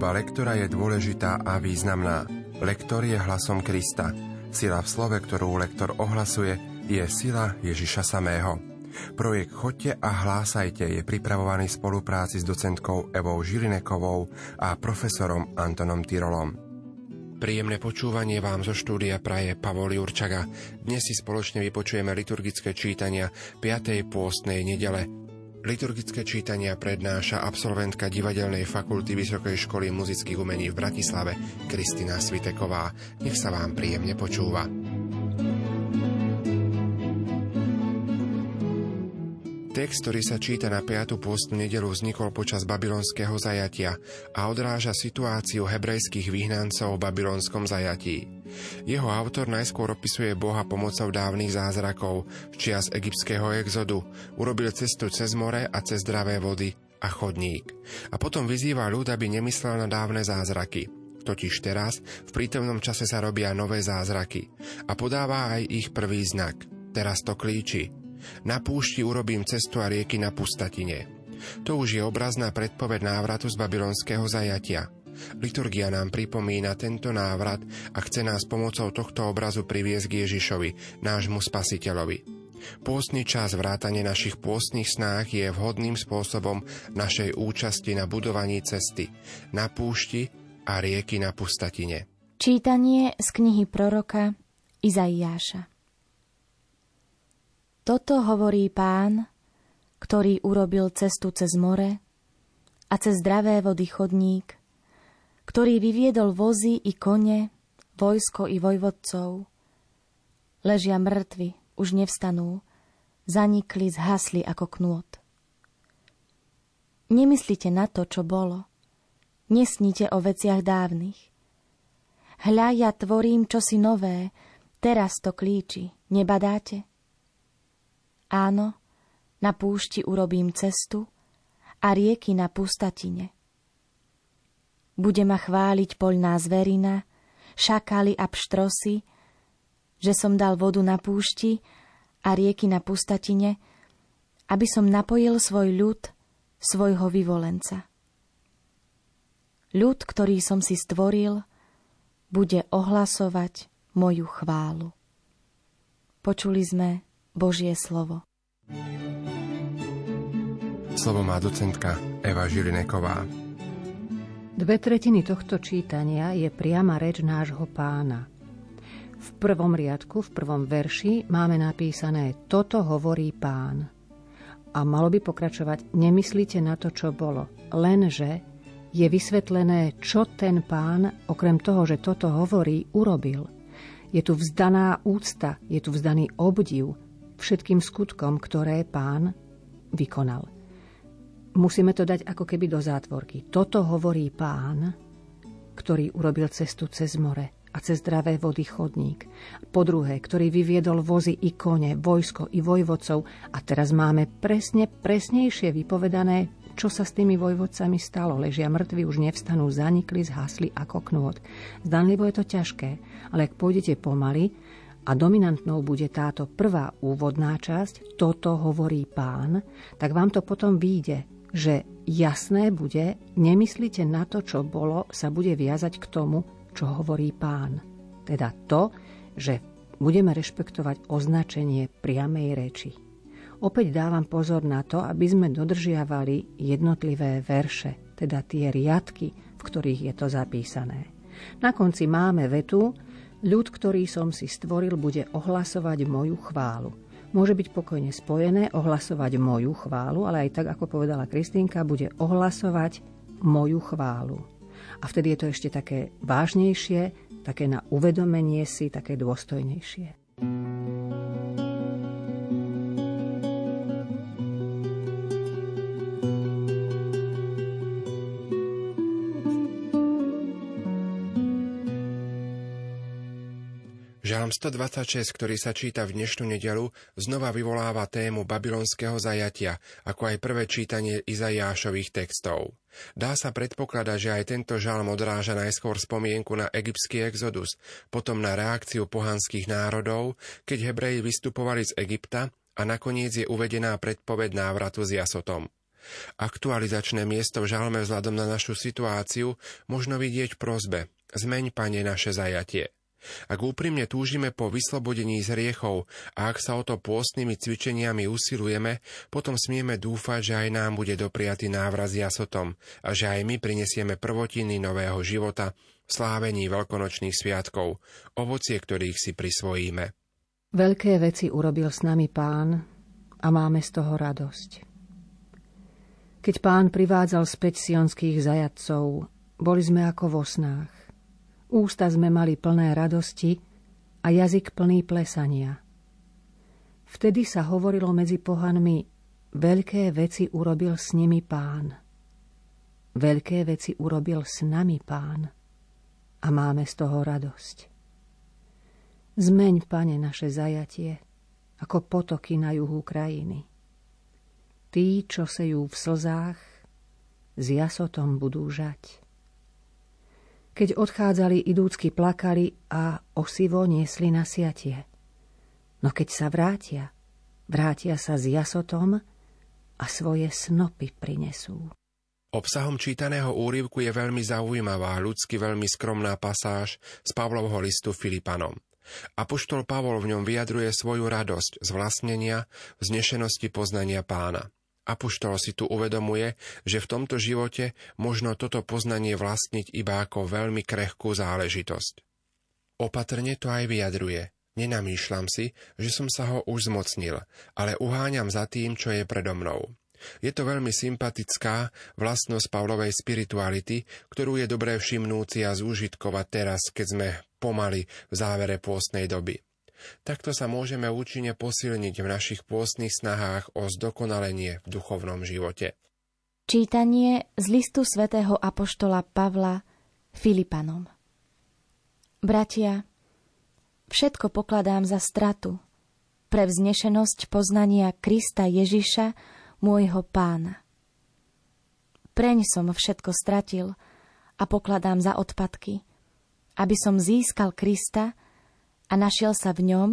Služba lektora je dôležitá a významná. Lektor je hlasom Krista. Sila v slove, ktorú lektor ohlasuje, je sila Ježiša samého. Projekt Chodte a hlásajte je pripravovaný v spolupráci s docentkou Evou Žilinekovou a profesorom Antonom Tyrolom. Príjemné počúvanie vám zo štúdia praje Pavol Jurčaga. Dnes si spoločne vypočujeme liturgické čítania 5. pôstnej nedele Liturgické čítania prednáša absolventka Divadelnej fakulty Vysokej školy muzických umení v Bratislave Kristina Sviteková. Nech sa vám príjemne počúva. Text, ktorý sa číta na 5. pôstnu nedelu, vznikol počas babylonského zajatia a odráža situáciu hebrejských vyhnancov v babylonskom zajatí. Jeho autor najskôr opisuje Boha pomocou dávnych zázrakov čias egyptského exodu, urobil cestu cez more a cez zdravé vody a chodník. A potom vyzýva ľud, aby nemyslel na dávne zázraky. Totiž teraz, v prítomnom čase sa robia nové zázraky a podáva aj ich prvý znak. Teraz to klíči – na púšti urobím cestu a rieky na pustatine. To už je obrazná predpoveď návratu z babylonského zajatia. Liturgia nám pripomína tento návrat a chce nás pomocou tohto obrazu priviesť k Ježišovi, nášmu spasiteľovi. Pôstny čas vrátane našich pôstnych snách je vhodným spôsobom našej účasti na budovaní cesty, na púšti a rieky na pustatine. Čítanie z knihy proroka Izaiáša toto hovorí pán, ktorý urobil cestu cez more a cez zdravé vody chodník, ktorý vyviedol vozy i kone, vojsko i vojvodcov. Ležia mŕtvi, už nevstanú, zanikli, zhasli ako knôt. Nemyslite na to, čo bolo. Nesnite o veciach dávnych. Hľa, ja tvorím čosi nové, teraz to klíči, nebadáte? Áno, na púšti urobím cestu a rieky na pustatine. Bude ma chváliť poľná zverina, šakali a pštrosy, že som dal vodu na púšti a rieky na pustatine, aby som napojil svoj ľud, svojho vyvolenca. Ľud, ktorý som si stvoril, bude ohlasovať moju chválu. Počuli sme Božie slovo. Slovo má docentka Eva Žilineková. Dve tretiny tohto čítania je priama reč nášho pána. V prvom riadku, v prvom verši máme napísané Toto hovorí pán. A malo by pokračovať Nemyslíte na to, čo bolo, lenže je vysvetlené, čo ten pán, okrem toho, že toto hovorí, urobil. Je tu vzdaná úcta, je tu vzdaný obdiv všetkým skutkom, ktoré pán vykonal. Musíme to dať ako keby do zátvorky. Toto hovorí pán, ktorý urobil cestu cez more a cez zdravé vody chodník. Po druhé, ktorý vyviedol vozy i kone, vojsko i vojvodcov. A teraz máme presne, presnejšie vypovedané, čo sa s tými vojvodcami stalo. Ležia mŕtvi, už nevstanú, zanikli, zhasli ako knôt. Zdanlivo je to ťažké, ale ak pôjdete pomaly, a dominantnou bude táto prvá úvodná časť, toto hovorí pán, tak vám to potom vyjde, že jasné bude, nemyslíte na to, čo bolo, sa bude viazať k tomu, čo hovorí pán. Teda to, že budeme rešpektovať označenie priamej reči. Opäť dávam pozor na to, aby sme dodržiavali jednotlivé verše, teda tie riadky, v ktorých je to zapísané. Na konci máme vetu, Ľud, ktorý som si stvoril, bude ohlasovať moju chválu. Môže byť pokojne spojené ohlasovať moju chválu, ale aj tak, ako povedala Kristýnka, bude ohlasovať moju chválu. A vtedy je to ešte také vážnejšie, také na uvedomenie si, také dôstojnejšie. Žalm 126, ktorý sa číta v dnešnú nedelu, znova vyvoláva tému babylonského zajatia, ako aj prvé čítanie Izajášových textov. Dá sa predpokladať, že aj tento žalm odráža najskôr spomienku na egyptský exodus, potom na reakciu pohanských národov, keď Hebreji vystupovali z Egypta a nakoniec je uvedená predpoveď návratu s Jasotom. Aktualizačné miesto v žalme vzhľadom na našu situáciu možno vidieť prozbe Zmeň, Pane, naše zajatie. Ak úprimne túžime po vyslobodení z riechov a ak sa o to pôstnymi cvičeniami usilujeme, potom smieme dúfať, že aj nám bude dopriatý návraz jasotom a že aj my prinesieme prvotiny nového života slávení veľkonočných sviatkov, ovocie ktorých si prisvojíme. Veľké veci urobil s nami pán a máme z toho radosť. Keď pán privádzal späť sionských zajadcov, boli sme ako vo snách. Ústa sme mali plné radosti a jazyk plný plesania. Vtedy sa hovorilo medzi pohanmi, veľké veci urobil s nimi pán. Veľké veci urobil s nami pán a máme z toho radosť. Zmeň, pane, naše zajatie, ako potoky na juhu krajiny. Tí, čo sejú v slzách, s jasotom budú žať. Keď odchádzali, idúcky plakali a osivo niesli na siatie. No keď sa vrátia, vrátia sa s jasotom a svoje snopy prinesú. Obsahom čítaného úryvku je veľmi zaujímavá, ľudsky veľmi skromná pasáž z Pavlovho listu Filipanom. Apoštol Pavol v ňom vyjadruje svoju radosť z vlastnenia, vznešenosti poznania pána. Apoštol si tu uvedomuje, že v tomto živote možno toto poznanie vlastniť iba ako veľmi krehkú záležitosť. Opatrne to aj vyjadruje. Nenamýšľam si, že som sa ho už zmocnil, ale uháňam za tým, čo je predo mnou. Je to veľmi sympatická vlastnosť Pavlovej spirituality, ktorú je dobré všimnúci a zúžitkovať teraz, keď sme pomaly v závere pôstnej doby. Takto sa môžeme účinne posilniť v našich pôstnych snahách o zdokonalenie v duchovnom živote. Čítanie z listu svätého Apoštola Pavla Filipanom Bratia, všetko pokladám za stratu pre vznešenosť poznania Krista Ježiša, môjho pána. Preň som všetko stratil a pokladám za odpadky, aby som získal Krista a našiel sa v ňom,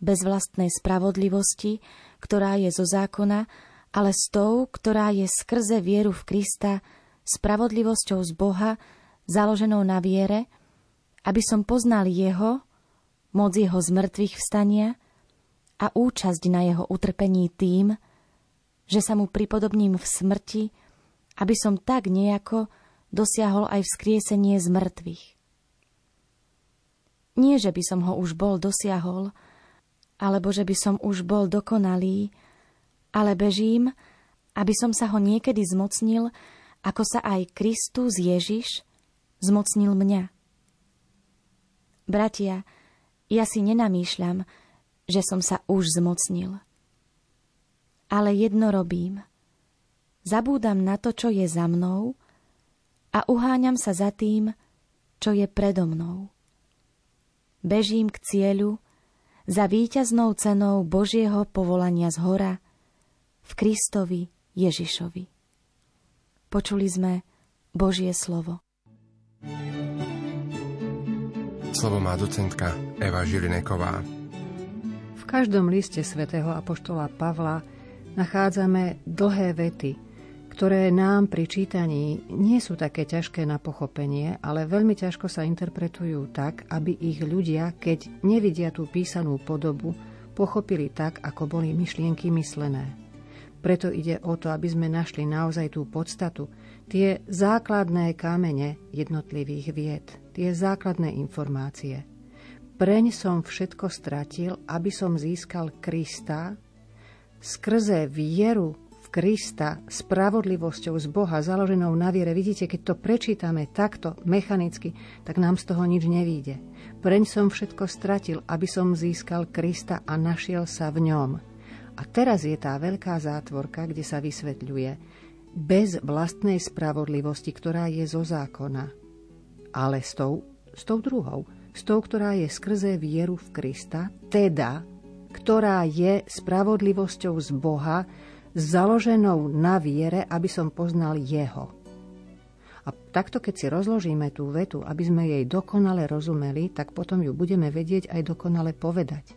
bez vlastnej spravodlivosti, ktorá je zo zákona, ale s tou, ktorá je skrze vieru v Krista, spravodlivosťou z Boha, založenou na viere, aby som poznal Jeho, moc Jeho zmrtvých vstania a účasť na Jeho utrpení tým, že sa mu pripodobním v smrti, aby som tak nejako dosiahol aj vzkriesenie z mŕtvych. Nie, že by som ho už bol dosiahol, alebo že by som už bol dokonalý, ale bežím, aby som sa ho niekedy zmocnil, ako sa aj Kristus Ježiš zmocnil mňa. Bratia, ja si nenamýšľam, že som sa už zmocnil. Ale jedno robím. Zabúdam na to, čo je za mnou a uháňam sa za tým, čo je predo mnou bežím k cieľu za víťaznou cenou Božieho povolania z hora v Kristovi Ježišovi. Počuli sme Božie slovo. Slovo má docentka Eva Žilineková. V každom liste svätého Apoštola Pavla nachádzame dlhé vety, ktoré nám pri čítaní nie sú také ťažké na pochopenie, ale veľmi ťažko sa interpretujú tak, aby ich ľudia, keď nevidia tú písanú podobu, pochopili tak, ako boli myšlienky myslené. Preto ide o to, aby sme našli naozaj tú podstatu, tie základné kamene jednotlivých vied, tie základné informácie. Preň som všetko stratil, aby som získal Krista, skrze vieru Krista spravodlivosťou z Boha, založenou na viere. Vidíte, keď to prečítame takto mechanicky, tak nám z toho nič nevíde. Preň som všetko stratil, aby som získal Krista a našiel sa v ňom. A teraz je tá veľká zátvorka, kde sa vysvetľuje bez vlastnej spravodlivosti, ktorá je zo zákona, ale s tou, s tou druhou, s tou, ktorá je skrze vieru v Krista, teda, ktorá je spravodlivosťou z Boha, založenou na viere, aby som poznal jeho. A takto, keď si rozložíme tú vetu, aby sme jej dokonale rozumeli, tak potom ju budeme vedieť aj dokonale povedať.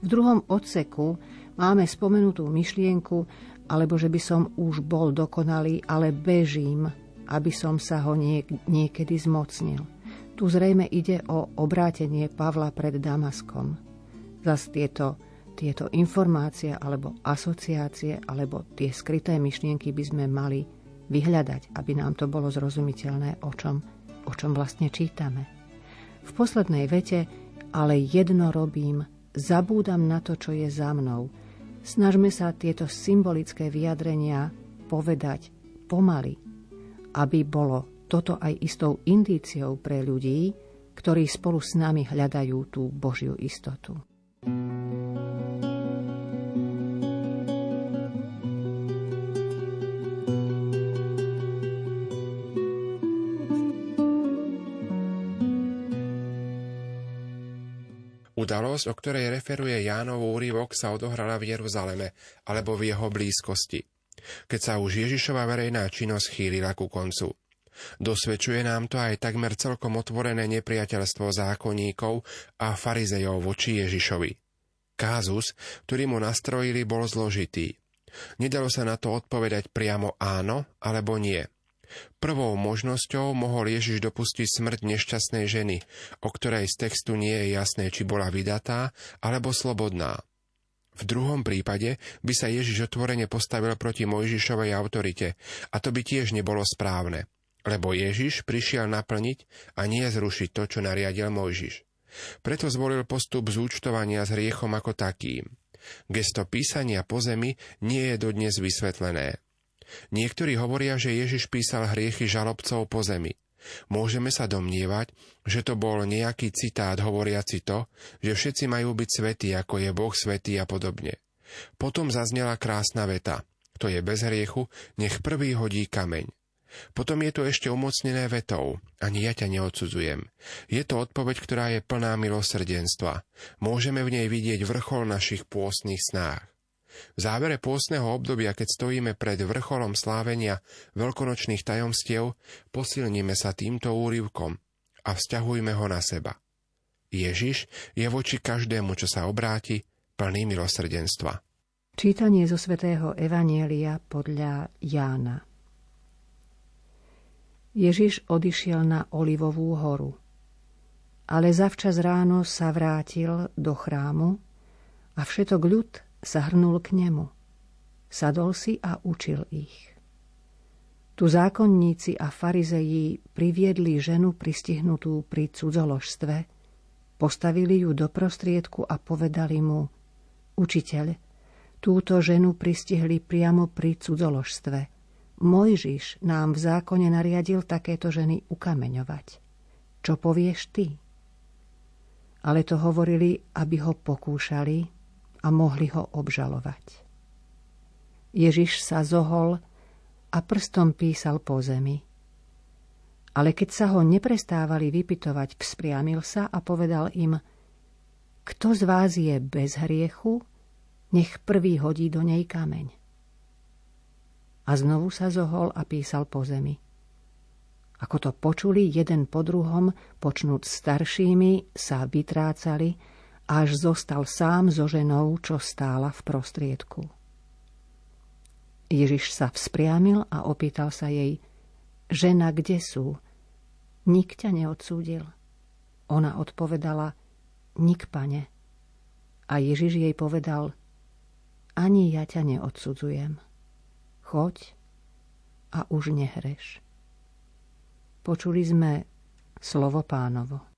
V druhom odseku máme spomenutú myšlienku alebo že by som už bol dokonalý, ale bežím, aby som sa ho niek- niekedy zmocnil. Tu zrejme ide o obrátenie Pavla pred Damaskom. Zas tieto, tieto informácie alebo asociácie alebo tie skryté myšlienky by sme mali vyhľadať, aby nám to bolo zrozumiteľné, o čom, o čom vlastne čítame. V poslednej vete ale jedno robím, zabúdam na to, čo je za mnou. Snažme sa tieto symbolické vyjadrenia povedať pomaly, aby bolo toto aj istou indíciou pre ľudí, ktorí spolu s nami hľadajú tú Božiu istotu. Udalosť, o ktorej referuje Jánov úrivok, sa odohrala v Jeruzaleme alebo v jeho blízkosti, keď sa už Ježišova verejná činnosť chýlila ku koncu. Dosvedčuje nám to aj takmer celkom otvorené nepriateľstvo zákonníkov a farizejov voči Ježišovi. Kázus, ktorý mu nastrojili, bol zložitý. Nedalo sa na to odpovedať priamo áno alebo nie – Prvou možnosťou mohol Ježiš dopustiť smrť nešťastnej ženy, o ktorej z textu nie je jasné, či bola vydatá alebo slobodná. V druhom prípade by sa Ježiš otvorene postavil proti Mojžišovej autorite a to by tiež nebolo správne, lebo Ježiš prišiel naplniť a nie zrušiť to, čo nariadil Mojžiš. Preto zvolil postup zúčtovania s hriechom ako takým. Gesto písania po zemi nie je dodnes vysvetlené. Niektorí hovoria, že Ježiš písal hriechy žalobcov po zemi. Môžeme sa domnievať, že to bol nejaký citát hovoriaci to, že všetci majú byť svetí, ako je Boh svetý a podobne. Potom zaznela krásna veta. Kto je bez hriechu, nech prvý hodí kameň. Potom je to ešte umocnené vetou. Ani ja ťa neodsudzujem. Je to odpoveď, ktorá je plná milosrdenstva. Môžeme v nej vidieť vrchol našich pôstnych snách. V závere pôstneho obdobia, keď stojíme pred vrcholom slávenia veľkonočných tajomstiev, posilníme sa týmto úrivkom a vzťahujme ho na seba. Ježiš je voči každému, čo sa obráti, plný milosrdenstva. Čítanie zo svätého Evanielia podľa Jána Ježiš odišiel na Olivovú horu, ale zavčas ráno sa vrátil do chrámu a všetok ľud sa hrnul k nemu. Sadol si a učil ich. Tu zákonníci a farizeji priviedli ženu pristihnutú pri cudzoložstve, postavili ju do prostriedku a povedali mu Učiteľ, túto ženu pristihli priamo pri cudzoložstve. Mojžiš nám v zákone nariadil takéto ženy ukameňovať. Čo povieš ty? Ale to hovorili, aby ho pokúšali, a mohli ho obžalovať. Ježiš sa zohol a prstom písal po zemi. Ale keď sa ho neprestávali vypitovať, vzpriamil sa a povedal im, kto z vás je bez hriechu, nech prvý hodí do nej kameň. A znovu sa zohol a písal po zemi. Ako to počuli jeden po druhom, počnúť staršími, sa vytrácali až zostal sám so ženou, čo stála v prostriedku. Ježiš sa vzpriamil a opýtal sa jej, žena, kde sú? Nik ťa neodsúdil. Ona odpovedala, nik, pane. A Ježiš jej povedal, ani ja ťa neodsudzujem. Choď a už nehreš. Počuli sme slovo pánovo.